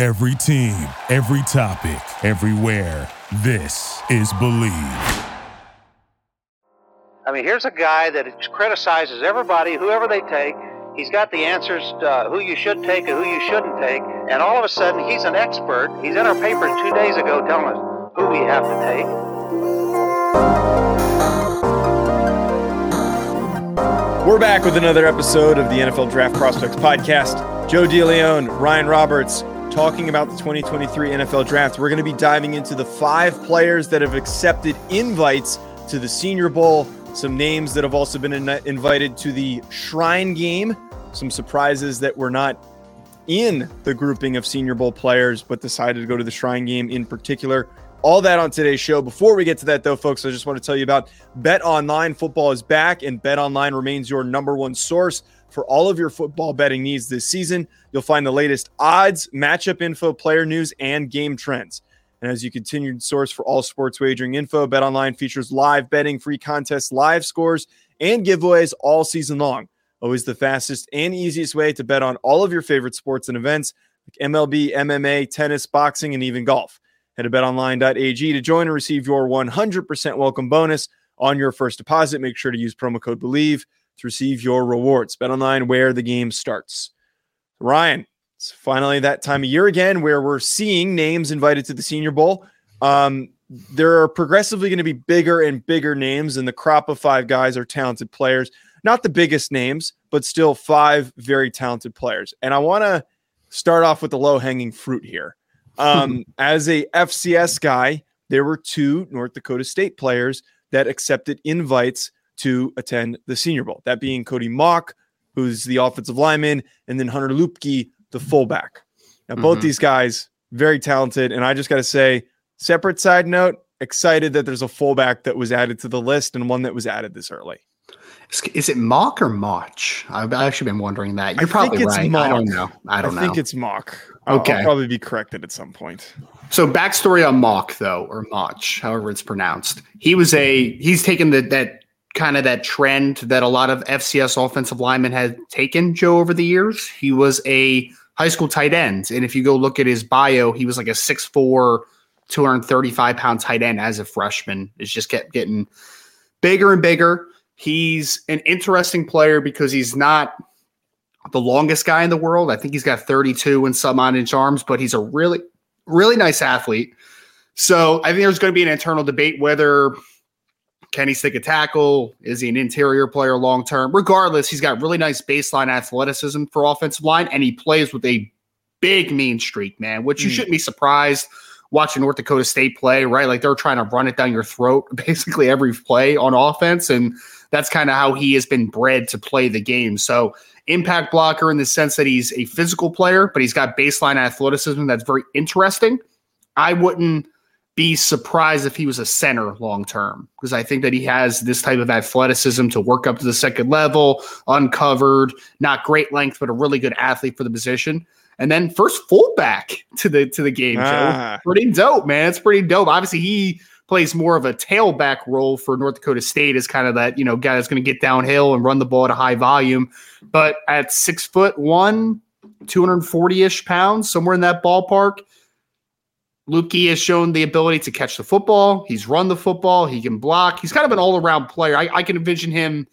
Every team, every topic, everywhere. This is Bleav. I mean, here's a guy that criticizes everybody, whoever they take. He's got the answers to who you should take and who you shouldn't take. And all of a sudden, he's an expert. He's in our paper two days ago telling us who we have to take. We're back with another episode of the NFL Draft Prospects Podcast. Joe DeLeon, Ryan Roberts, talking about the 2023 NFL Draft. We're going to be diving into the five players that have accepted invites to the Senior Bowl, some names that have also been in- invited to the Shrine Game, some surprises that were not in the grouping of Senior Bowl players, but decided to go to the Shrine Game in particular. All that on today's show. Before we get to that, though, folks, I just want to tell you about Bet Online. Football is back, and Bet Online remains your number one source for all of your football betting needs this season. You'll find the latest odds, matchup info, player news, and game trends. And as you continue to source for all sports wagering info, Bet Online features live betting, free contests, live scores, and giveaways all season long. Always the fastest and easiest way to bet on all of your favorite sports and events like MLB, MMA, tennis, boxing, and even golf. Head to betonline.ag to join and receive your 100% welcome bonus on your first deposit. Make sure to use promo code BLEAV to receive your rewards. BetOnline, where the game starts. Ryan, it's finally that time of year again where we're seeing names invited to the Senior Bowl. Um, there are progressively going to be bigger and bigger names, and the crop of five guys are talented players. Not the biggest names, but still five very talented players. And I want to start off with the low hanging fruit here. Um, as a FCS guy, there were two North Dakota State players that accepted invites to attend the Senior Bowl. That being Cody Mauch, who's the offensive lineman, and then Hunter Luepke, the fullback. Now, both Mhm. these guys very talented, and I just got to say, separate side note, excited that there's a fullback that was added to the list and one that was added this early. Is, is it mock or march? I've actually been wondering that. You're I probably think it's right. mock. I don't know. I don't know. I think it's mock. Okay. I'll probably be corrected at some point. So backstory on Mauch though, or Mach, however it's pronounced. He was a he's taken the that kind of that trend that a lot of FCS offensive linemen had taken, Joe, over the years. He was a high school tight end. And if you go look at his bio, he was like a 6'4, 235 pound tight end as a freshman. It's just kept getting bigger and bigger. He's an interesting player because he's not the longest guy in the world. I think he's got 32 and some on inch arms, but he's a really, really nice athlete. So I think there's going to be an internal debate whether can he stick a tackle? Is he an interior player long term? Regardless, he's got really nice baseline athleticism for offensive line, and he plays with a big mean streak, man, which you Mm. shouldn't be surprised watching North Dakota State play, right? Like they're trying to run it down your throat basically every play on offense. And that's kind of how he has been bred to play the game. So, impact blocker in the sense that he's a physical player, but he's got baseline athleticism that's very interesting. I wouldn't be surprised if he was a center long term because I think that he has this type of athleticism to work up to the second level, uncovered, not great length, but a really good athlete for the position. And then first fullback to the to the game, Ah. Joe. Pretty dope, man. It's pretty dope. Obviously, he plays more of a tailback role for North Dakota State as kind of that, you know, guy that's going to get downhill and run the ball at a high volume. But at six foot one, 240 ish pounds, somewhere in that ballpark, Luepke has shown the ability to catch the football. He's run the football. He can block. He's kind of an all around player. I, I can envision him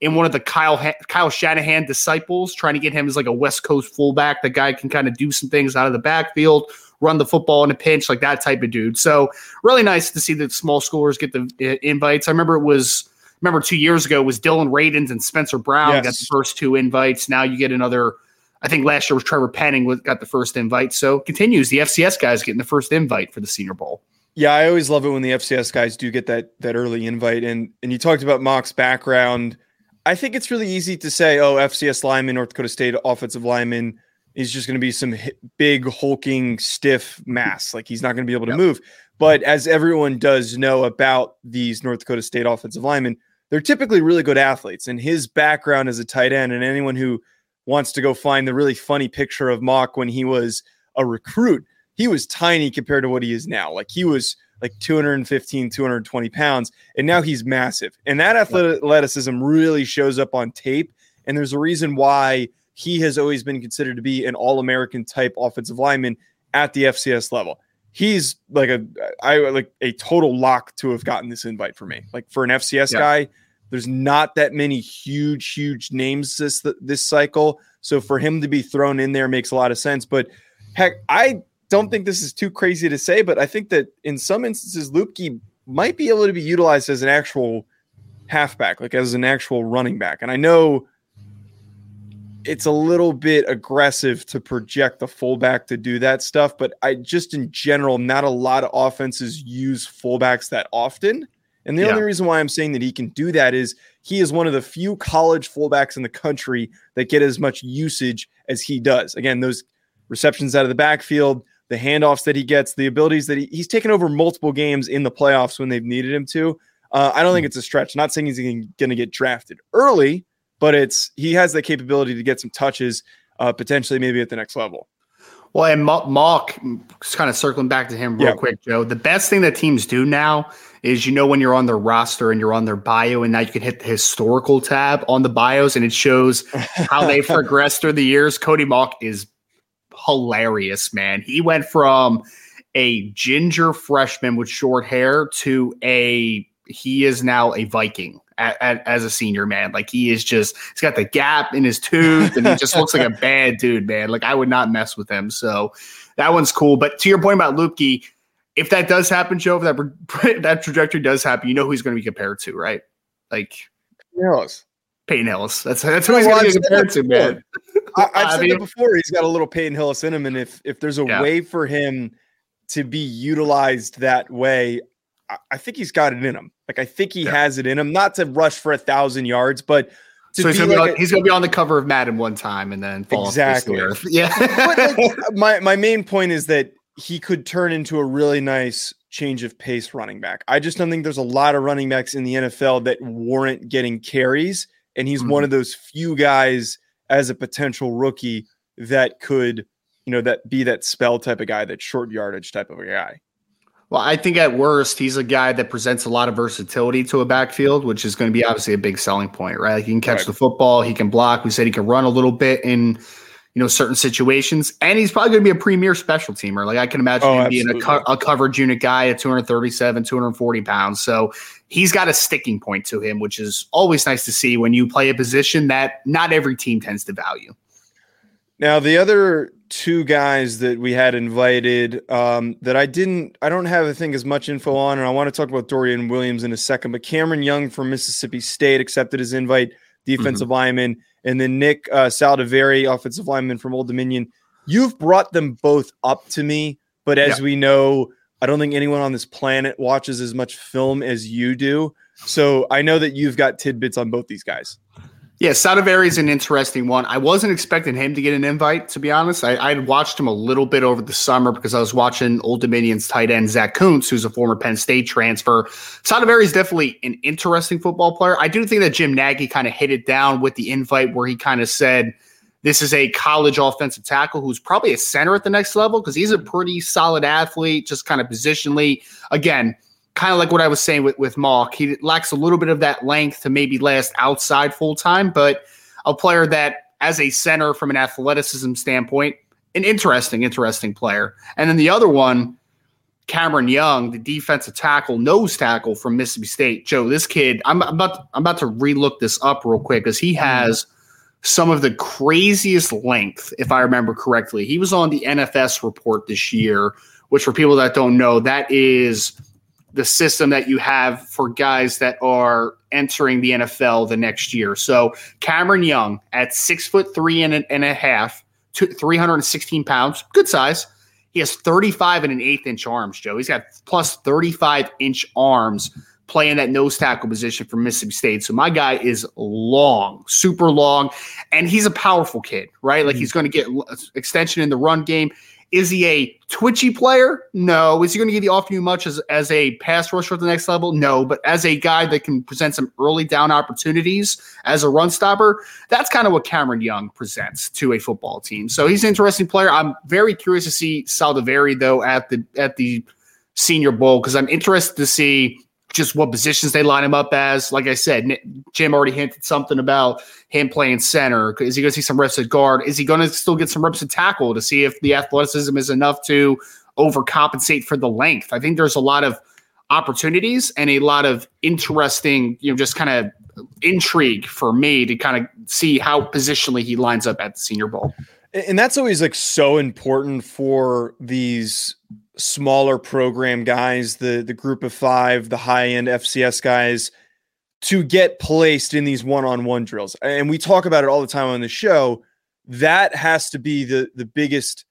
in one of the Kyle ha- Kyle Shanahan disciples, trying to get him as like a West Coast fullback. The guy can kind of do some things out of the backfield, run the football in a pinch, like that type of dude. So really nice to see the small schoolers get the uh, invites. I remember it was remember two years ago was Dillon Radunz and Spencer Brown Yes. got the first two invites. Now you get another. I think last year was Trevor Penning was, got the first invite. So continues. The FCS guys getting the first invite for the Senior Bowl. Yeah, I always love it when the FCS guys do get that that early invite. And and you talked about Mauch's background. I think it's really easy to say, oh, FCS lineman, North Dakota State offensive lineman is just going to be some big hulking stiff mass. Like he's not going to be able to move. But as everyone does know about these North Dakota State offensive linemen, they're typically really good athletes. And his background as a tight end, and anyone who wants to go find the really funny picture of Mauch when he was a recruit, he was tiny compared to what he is now. Like he was like 215, 220 pounds, and now he's massive. And that athleticism really shows up on tape. And there's a reason why he has always been considered to be an all American type offensive lineman at the FCS level. He's like a I like a total lock to have gotten this invite for me. Like for an FCS Yeah. guy, there's not that many huge, huge names this this cycle. So for him to be thrown in there makes a lot of sense. But heck, I don't think this is too crazy to say, but I think that in some instances, Luepke might be able to be utilized as an actual halfback, like as an actual running back. And I know it's a little bit aggressive to project the fullback to do that stuff, but I just in general, not a lot of offenses use fullbacks that often. And the Yeah. only reason why I'm saying that he can do that is he is one of the few college fullbacks in the country that get as much usage as he does. Again, those receptions out of the backfield, the handoffs that he gets, the abilities that he, he's taken over multiple games in the playoffs when they've needed him to. Uh, I don't think it's a stretch. Not saying he's going to get drafted early, but it's he has the capability to get some touches, uh, potentially maybe at the next level. Well, and just kind of circling back to him real Yeah. quick, Joe. The best thing that teams do now is you know when you're on their roster and you're on their bio, and now you can hit the historical tab on the bios, and it shows how they've progressed through the years. Cody Mauch is hilarious, man. He went from a ginger freshman with short hair to a he is now a Viking a- a- as a senior man. Like he is just he's got the gap in his tooth and he just looks like a bad dude, man. Like I would not mess with him. So that one's cool. But to your point about Luepke, if that does happen, Joe, if that that trajectory does happen, you know who he's going to be compared to, right? Like Yes. Peyton Hillis. That's that's who he's Well, going to be compared to, man. I, I've I said that before. He's got a little Peyton Hillis in him, and if if there's a Yeah. way for him to be utilized that way, I, think he's got it in him. Like I think he Yeah. has it in him, not to rush for a thousand yards, but to So he's be going, to be like on, a- he's going to be on the cover of Madden one time and then fall off the face of the Exactly. Yeah. but like, my my main point is that he could turn into a really nice change of pace running back. I just don't think there's a lot of running backs in the NFL that warrant getting carries, and he's one mm-hmm. of those few guys as a potential rookie that could, you know, that be that spell type of guy, that short yardage type of a guy. Well, I think at worst, he's a guy that presents a lot of versatility to a backfield, which is going to be obviously a big selling point, right? Like he can catch Right. the football, he can block. We said he can run a little bit in, you know, certain situations, and he's probably going to be a premier special teamer. Like I can imagine Oh, him being a, co- a coverage unit guy at 237, 240 pounds. So he's got a sticking point to him, which is always nice to see when you play a position that not every team tends to value. Now, the other two guys that we had invited um, that I didn't, I don't have, I think, as much info on, and I want to talk about Dorian Williams in a second, but Cameron Young from Mississippi State accepted his invite, defensive lineman, and then Nick uh, Saldiveri, offensive lineman from Old Dominion. You've brought them both up to me, but as Yeah. we know, I don't think anyone on this planet watches as much film as you do. So I know that you've got tidbits on both these guys. Yeah, Saldiveri is an interesting one. I wasn't expecting him to get an invite, to be honest. I, I'd watched him a little bit over the summer because I was watching Old Dominion's tight end Zach Kuntz, who's a former Penn State transfer. Saldiveri is definitely an interesting football player. I do think that Jim Nagy kind of hit it down with the invite where he kind of said, this is a college offensive tackle who's probably a center at the next level because he's a pretty solid athlete, just kind of positionally. Again, kind of like what I was saying with, with Mauch. He lacks a little bit of that length to maybe last outside full time, but a player that, as a center from an athleticism standpoint, an interesting, interesting player. And then the other one, Cameron Young, the defensive tackle, nose tackle from Mississippi State. Joe, this kid, I'm about to, I'm about to relook this up real quick because he mm-hmm. has some of the craziest length, if I remember correctly. He was on the NFS report this year, which for people that don't know, that is the system that you have for guys that are entering the NFL the next year. So Cameron Young at six foot three and a, and a half, to 316 pounds, good size. He has 35 and an eighth inch arms, Joe. He's got plus 35 inch arms playing that nose tackle position for Mississippi State. So my guy is long, super long, and he's a powerful kid, right? Like mm-hmm. he's going to get extension in the run game. Is he a twitchy player? No. Is he going to give you off you much as, as a pass rusher at the next level? No. But as a guy that can present some early down opportunities as a run stopper, that's kind of what Cameron Young presents to a football team. So he's an interesting player. I'm very curious to see Saldiveri though at the at the Senior Bowl because I'm interested to see just what positions they line him up as. Like I said, Jim already hinted something about him playing center. Is he going to see some reps at guard? Is he going to still get some reps at tackle to see if the athleticism is enough to overcompensate for the length? I think there's a lot of opportunities and a lot of interesting, you know, just kind of intrigue for me to kind of see how positionally he lines up at the Senior Bowl. And that's always like so important for these smaller program guys, the the group of five, the high end FCS guys, to get placed in these one on one drills. And we talk about it all the time on the show. That has to be the the biggest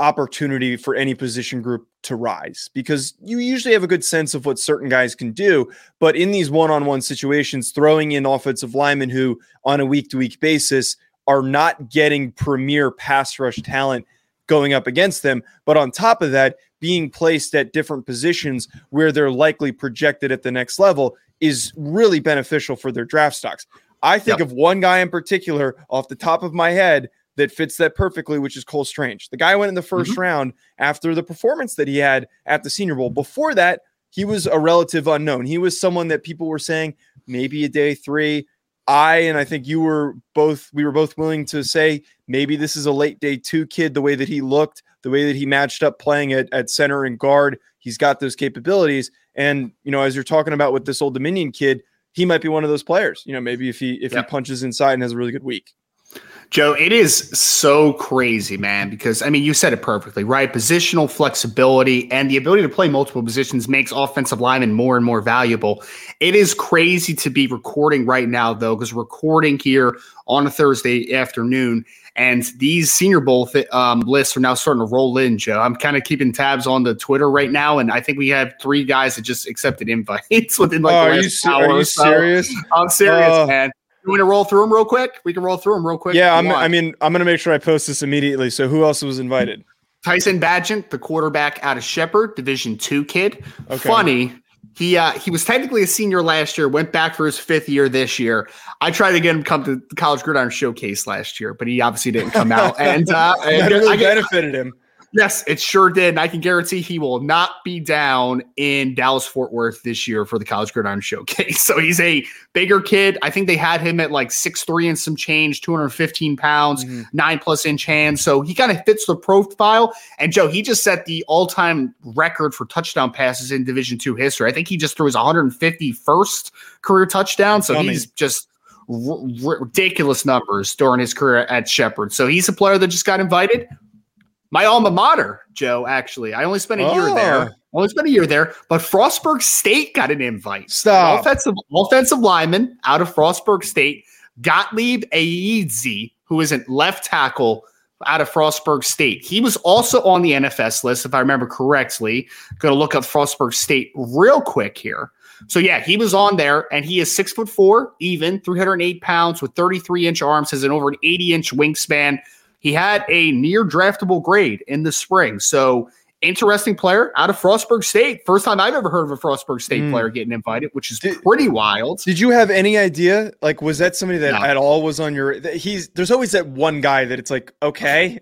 opportunity for any position group to rise because you usually have a good sense of what certain guys can do. But in these one on one situations, throwing in offensive linemen who on a week to week basis are not getting premier pass rush talent going up against them. But on top of that, being placed at different positions where they're likely projected at the next level is really beneficial for their draft stocks. I think Yep. of one guy in particular off the top of my head that fits that perfectly, which is Cole Strange. The guy went in the mm-hmm. 1st round after the performance that he had at the Senior Bowl. Before that, he was a relative unknown. He was someone that people were saying maybe a day three. I and I think you were both we were both willing to say maybe this is a late day two kid, the way that he looked, the way that he matched up playing at, at center and guard. He's got those capabilities. And you know, as you're talking about with this old Dominion kid, he might be one of those players. You know, maybe if he if Yep. he punches inside and has a really good week. Joe, it is so crazy, man, because I mean, you said it perfectly, right? Positional flexibility and the ability to play multiple positions makes offensive linemen more and more valuable. It is crazy to be recording right now, though, because recording here on a Thursday afternoon, and these Senior Bowl th- um, lists are now starting to roll in, Joe. I'm kind of keeping tabs on the Twitter right now, and I think we have three guys that just accepted invites within like Oh, the are last you, hour are you so. serious? I'm serious, Uh, man. You want to roll through them real quick? We can roll through them real quick. Yeah, I'm. I mean, I'm going to make sure I post this immediately. So, who else was invited? Tyson Bagent, the quarterback out of Shepherd, Division two kid. Okay. Funny, he uh, he was technically a senior last year, went back for his fifth year this year. I tried to get him to come to the College Gridiron Showcase last year, but he obviously didn't come out. And, uh, and really I benefited him. Yes, it sure did. And I can guarantee he will not be down in Dallas Fort Worth this year for the College Gridiron Showcase. So he's a bigger kid. I think they had him at like six three and some change, 215 pounds Mm-hmm. nine plus inch hands. So he kind of fits the profile. And Joe, he just set the all time record for touchdown passes in Division two history. I think he just threw his 151st career touchdown. So Dummy. he's just ridiculous numbers during his career at Shepherd. So he's a player that just got invited. My alma mater, Joe, actually. I only spent a year Oh. there. Only spent a year there, but Frostburg State got an invite. Stop. Offensive offensive lineman out of Frostburg State, Gottlieb Ayedze, who is a left tackle out of Frostburg State. He was also on the NFS list, if I remember correctly. Going to look up Frostburg State real quick here. So yeah, he was on there, and he is six foot four, even 308 pounds, with 33 inch arms, has an over an 80 inch wingspan. He had a near draftable grade in the spring. So interesting player out of Frostburg State. First time I've ever heard of a Frostburg State Mm. player getting invited, which is Did- pretty wild. Did you have any idea? Like, was that somebody that No. at all was on your? He's there's always that one guy that it's like, okay,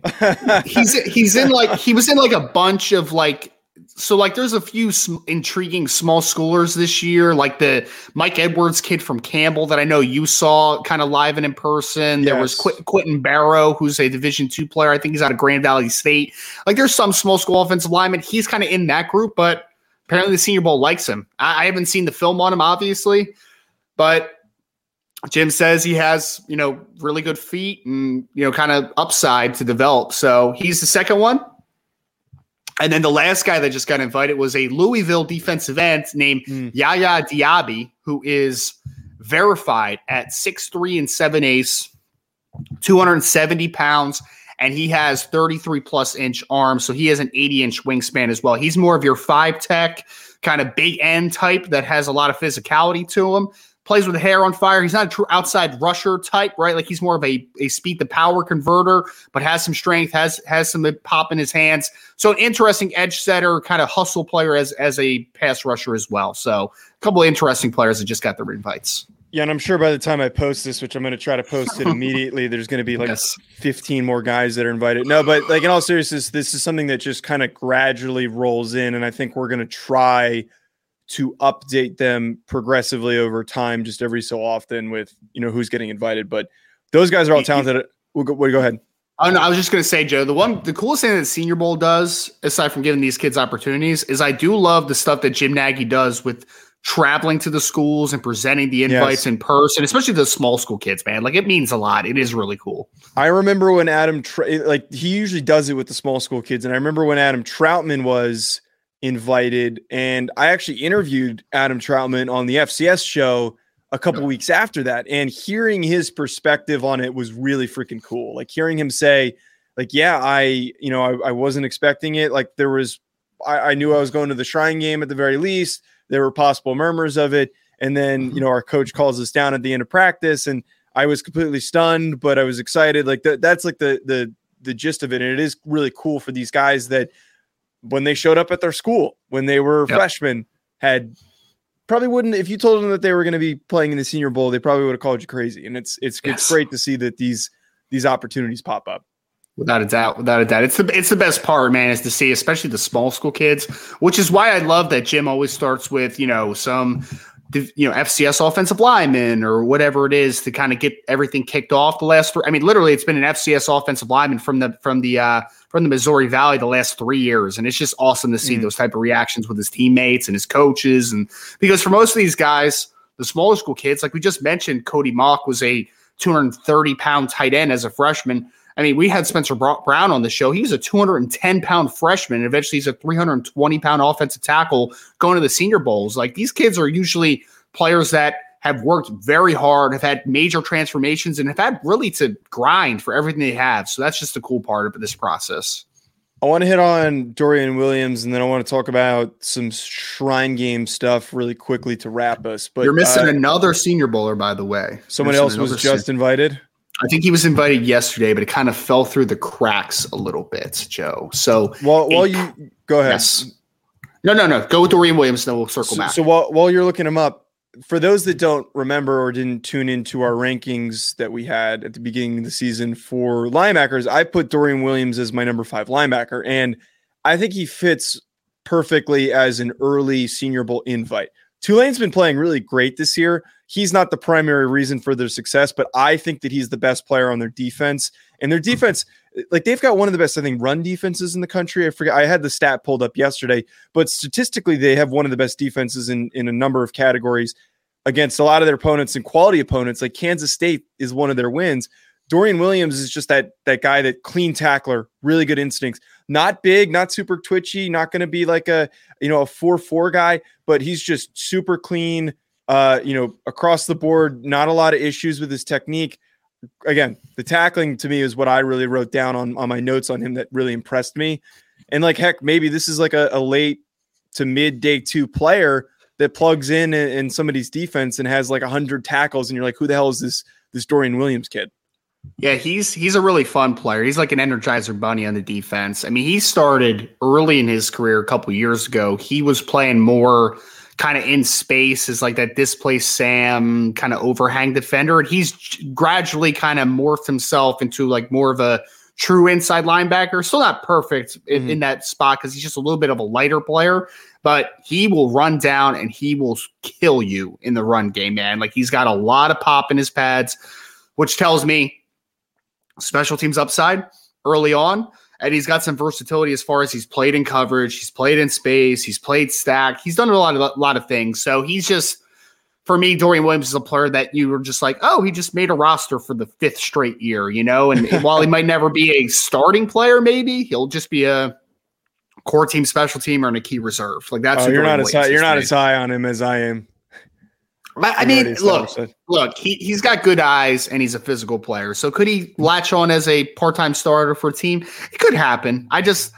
he's he's in like he was in like a bunch of like so like there's a few sm- intriguing small schoolers this year, like the Mike Edwards kid from Campbell that I know you saw kind of live and in person. There was Qu- Quinton Barrow, who's a Division two player. I think he's out of Grand Valley State. Like there's some small school offensive lineman. He's kind of in that group, but apparently the Senior Bowl likes him. I, I haven't seen the film on him, obviously, but Jim says he has, you know, really good feet and, you know, kind of upside to develop. So he's the second one. And then the last guy that just got invited was a Louisville defensive end named Mm. Yaya Diaby, who is verified at 6'3 and 7 ace, 270 pounds, and he has 33 plus inch arms. So he has an 80 inch wingspan as well. He's more of your five tech, kind of big end type that has a lot of physicality to him. Plays with hair on fire. He's not a true outside rusher type, right? Like he's more of a, a speed to power converter, but has some strength, has has some pop in his hands. So an interesting edge setter, kind of hustle player as as a pass rusher as well. So a couple of interesting players that just got their invites. Yeah, and I'm sure by the time I post this, which I'm going to try to post it immediately, there's going to be like Yes. 15 more guys that are invited. No, but like in all seriousness, this is something that just kind of gradually rolls in, and I think we're going to try to update them progressively over time, just every so often with you know who's getting invited. But those guys are all talented. We'll go, we'll go ahead. Oh no, I was just gonna say, Joe, the one the coolest thing that Senior Bowl does, aside from giving these kids opportunities, is I do love the stuff that Jim Nagy does with traveling to the schools and presenting the invites Yes. in person, especially the small school kids, man. Like it means a lot. It is really cool. I remember when Adam, like he usually does it with the small school kids, and I remember when Adam Trautman was invited, and I actually interviewed Adam Trautman on the FCS show a couple weeks after that, and hearing his perspective on it was really freaking cool. Like hearing him say, like, yeah, I, you know, I, I wasn't expecting it. Like there was, I, I knew I was going to the Shrine game at the very least. There were possible murmurs of it, and then mm-hmm. you know our coach calls us down at the end of practice, and I was completely stunned, but I was excited. Like that, that's like the the the gist of it. And it is really cool for these guys that when they showed up at their school when they were Yep. freshmen had probably wouldn't if you told them that they were going to be playing in the senior bowl, they probably would have called you crazy. And it's it's Yes. it's great to see that these these opportunities pop up. Without a doubt, without a doubt, it's the it's the best part, man, is to see, especially the small school kids, which is why I love that Jim always starts with you know some you know FCS offensive lineman or whatever it is to kind of get everything kicked off. The last, three, I mean, literally, it's been an FCS offensive lineman from the from the uh, from the Missouri Valley the last three years, and it's just awesome to see Mm. those type of reactions with his teammates and his coaches, and because for most of these guys, the smaller school kids, like we just mentioned, Cody Mauch was a 230 pound tight end as a freshman. I mean, we had Spencer Brown on the show. He was a 210 pound freshman, and eventually he's a 320 pound offensive tackle going to the Senior Bowls. Like these kids are usually players that have worked very hard, have had major transformations, and have had really to grind for everything they have. So that's just the cool part of this process. I want to hit on Dorian Williams and then I want to talk about some shrine game stuff really quickly to wrap us. But You're missing uh, another Senior Bowler, by the way. someone else was just sen- invited. I think he was invited yesterday, but it kind of fell through the cracks a little bit, Joe. So Well, while a- you go ahead. yes. No, no, no. Go with Dorian Williams, then we'll circle So, back. so while, while you're looking them up, for those that don't remember or didn't tune into our rankings that we had at the beginning of the season for linebackers, I put Dorian Williams as my number five linebacker. And I think he fits perfectly as an early Senior Bowl invite. Tulane's been playing really great this year. He's not the primary reason for their success, but I think that he's the best player on their defense. And their defense, like they've got one of the best, I think, run defenses in the country. I forget, I had the stat pulled up yesterday, but statistically, they have one of the best defenses in, in a number of categories against a lot of their opponents and quality opponents. Like Kansas State is one of their wins. Dorian Williams is just that that guy that clean tackler, really good instincts. Not big, not super twitchy, not going to be like a you know a four four guy, but he's just super clean. Uh, you know, across the board, not a lot of issues with his technique. Again, the tackling to me is what I really wrote down on on my notes on him that really impressed me. And like heck, maybe this is like a, a late to mid day two player that plugs in in, somebody's defense and has like a hundred tackles, and you're like, who the hell is this this Dorian Williams kid? Yeah, he's he's a really fun player. He's like an energizer bunny on the defense. I mean, he started early in his career a couple years ago. He was playing more kind of in space as like that displaced Sam kind of overhang defender, and he's gradually kind of morphed himself into like more of a true inside linebacker. Still not perfect in, Mhm. in that spot because he's just a little bit of a lighter player, but he will run down and he will kill you in the run game, man. Like he's got a lot of pop in his pads, which tells me special teams upside early on. And he's got some versatility as far as he's played in coverage, he's played in space, he's played stack, he's done a lot of a lot of things. So he's just for me, Dorian Williams is a player that you were just like, oh, he just made a roster for the fifth straight year, you know. And while he might never be a starting player, maybe he'll just be a core team, special team, or in a key reserve. Like that's Oh, you're Dorian not as high, you're not as high on him as I am. Me. I mean, look, look, he he's got good eyes and he's a physical player. So could he latch on as a part time starter for a team? It could happen. I just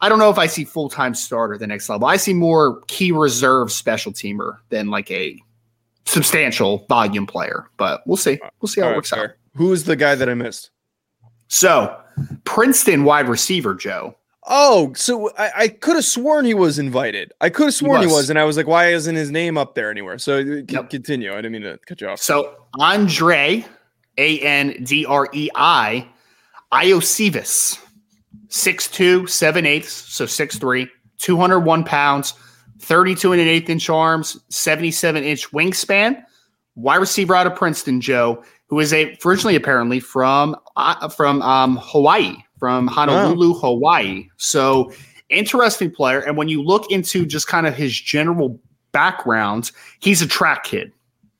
I don't know if I see full time starter the next level. I see more key reserve special teamer than like a substantial volume player. But we'll see. We'll see how All it right, works out. Who is the guy that I missed? So Princeton wide receiver Joe. Oh, so I, I could have sworn he was invited. I could have sworn he was. was. and I was like, why isn't his name up there anywhere? So uh, Yep. continue. I didn't mean to cut you off. So Andrei, A N D R E I, Iosivas, 6'2, 7 eighths, so 6'3, 201 pounds, 32 and an eighth inch arms, 77 inch wingspan, wide receiver out of Princeton, Joe, who is a originally apparently from uh, from um, Hawaii, from Honolulu, Hawaii. So interesting player. And when you look into just kind of his general background, he's a track kid.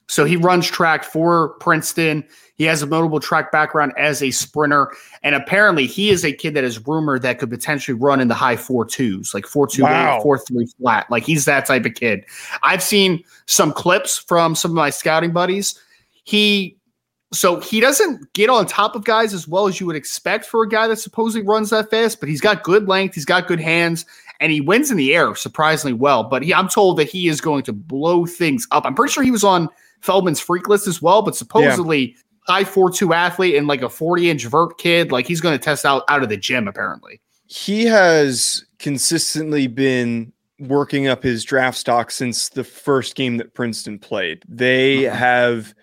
So he runs track for Princeton. He has a notable track background as a sprinter. And apparently he is a kid that is rumored that could potentially run in the high four twos, like four two Wow. eight, four three flat. Like he's that type of kid. I've seen some clips from some of my scouting buddies. He so he doesn't get on top of guys as well as you would expect for a guy that supposedly runs that fast, but he's got good length, he's got good hands, and he wins in the air surprisingly well. But he, I'm told that he is going to blow things up. I'm pretty sure he was on Feldman's freak list as well, but supposedly high four two athlete and like a 40 inch vert kid, like he's going to test out out of the gym apparently. he has consistently been working up his draft stock since the first game that Princeton played. They Mhm. have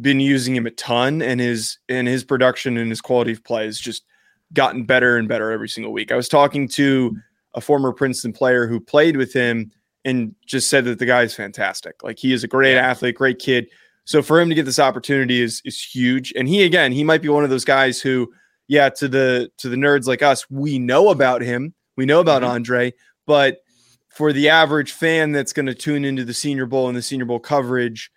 been using him a ton and his and his production and his quality of play has just gotten better and better every single week. I was talking to a former Princeton player who played with him and just said that the guy is fantastic. Like he is a great athlete, great kid. So for him to get this opportunity is is huge. And he again, he might be one of those guys who yeah, to the to the nerds like us, we know about him. We know about Mhm. Andrei, but for the average fan that's going to tune into the Senior Bowl and the Senior Bowl coverage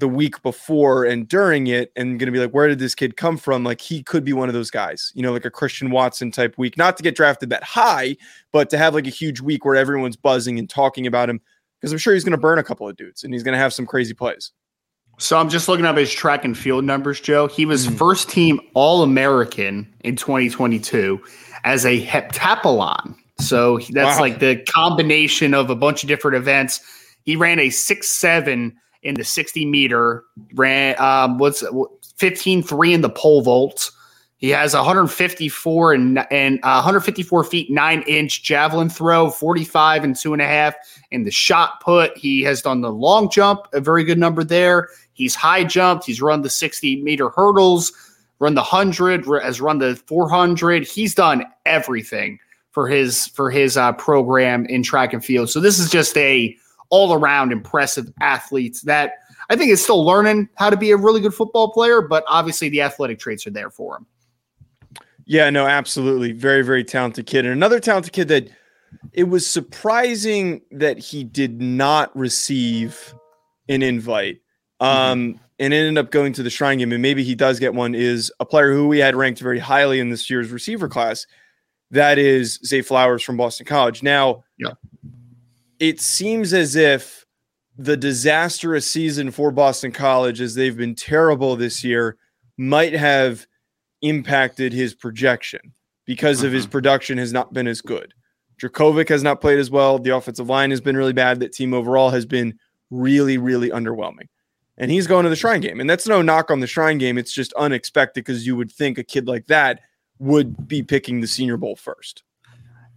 the week before and during it and going to be like where did this kid come from like he could be one of those guys you know like a christian watson type week not to get drafted that high but to have like a huge week where everyone's buzzing and talking about him because i'm sure he's going to burn a couple of dudes and he's going to have some crazy plays So I'm just looking up his track and field numbers, Joe. He was Mhm. first team All American in 2022 as a heptathlon. So that's Wow. like the combination of a bunch of different events. He ran a six seven in the 60 meter, ran um, what's 15 3 in the pole vault. He has 154 and and uh, 154 feet nine inch javelin throw, 45 and two and a half in the shot put. He has done the long jump, a very good number there. He's high jumped. He's run the 60 meter hurdles, run the 100, has run the 400. He's done everything for his for his uh, program in track and field. So this is just a all around impressive athletes that I think is still learning how to be a really good football player, but obviously the athletic traits are there for him. Yeah, no, absolutely. Very, very talented kid. And another talented kid that it was surprising that he did not receive an invite. Um, and ended up going to the Shrine game, and maybe he does get one, is a player who we had ranked very highly in this year's receiver class. That is Zay Flowers from Boston College. Now, Yeah. It seems as if the disastrous season for Boston College, as they've been terrible this year, might have impacted his projection because of his mm-hmm. production has not been as good. Jurkovec has not played as well. The offensive line has been really bad. That team overall has been really, really underwhelming. And he's going to the Shrine game. And that's no knock on the Shrine game. It's just unexpected because you would think a kid like that would be picking the Senior Bowl first.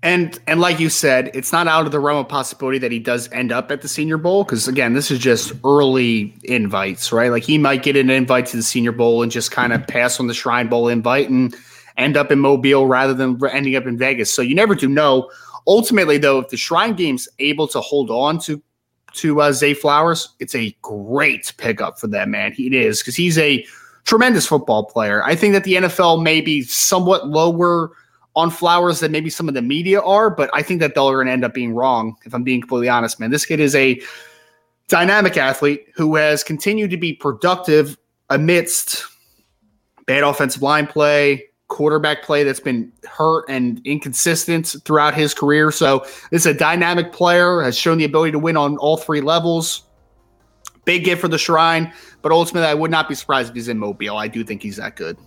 And and like you said, it's not out of the realm of possibility that he does end up at the Senior Bowl because again, this is just early invites, right? Like he might get an invite to the Senior Bowl and just kind of pass on the Shrine Bowl invite and end up in Mobile rather than ending up in Vegas. So you never do know. Ultimately, though, if the Shrine Game's able to hold on to to uh, Zay Flowers, it's a great pickup for them, man. He is because he's a tremendous football player. I think that the NFL may be somewhat lower on Flowers than maybe some of the media are, but I think that they're going to end up being wrong. If I'm being completely honest, man, this kid is a dynamic athlete who has continued to be productive amidst bad offensive line play, quarterback play that's been hurt and inconsistent throughout his career. So this is a dynamic player, has shown the ability to win on all three levels. Big gift for the Shrine, but ultimately, I would not be surprised if he's in Mobile. I do think he's that good.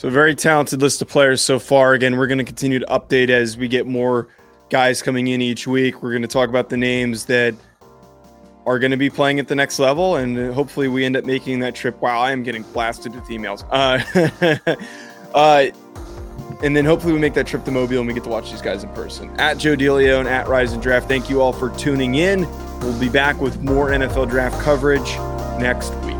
So very talented list of players so far. Again, we're going to continue to update as we get more guys coming in each week. We're going to talk about the names that are going to be playing at the next level, and hopefully we end up making that trip. Wow, I am getting blasted with emails. Uh, uh, and then hopefully we make that trip to Mobile and we get to watch these guys in person. At Joe DeLeon, at Rise and Draft. Thank you all for tuning in. We'll be back with more NFL draft coverage next week.